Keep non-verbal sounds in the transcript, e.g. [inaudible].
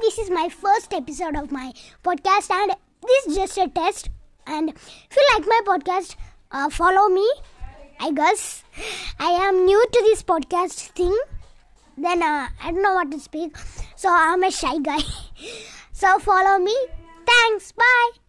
this is my first episode of my podcast, and this is just a test. And if you like my podcast, uh, follow me. I guess I am new to this podcast thing. Then uh, I don't know what to speak, so I'm a shy guy. [laughs] so follow me. Thanks. Bye.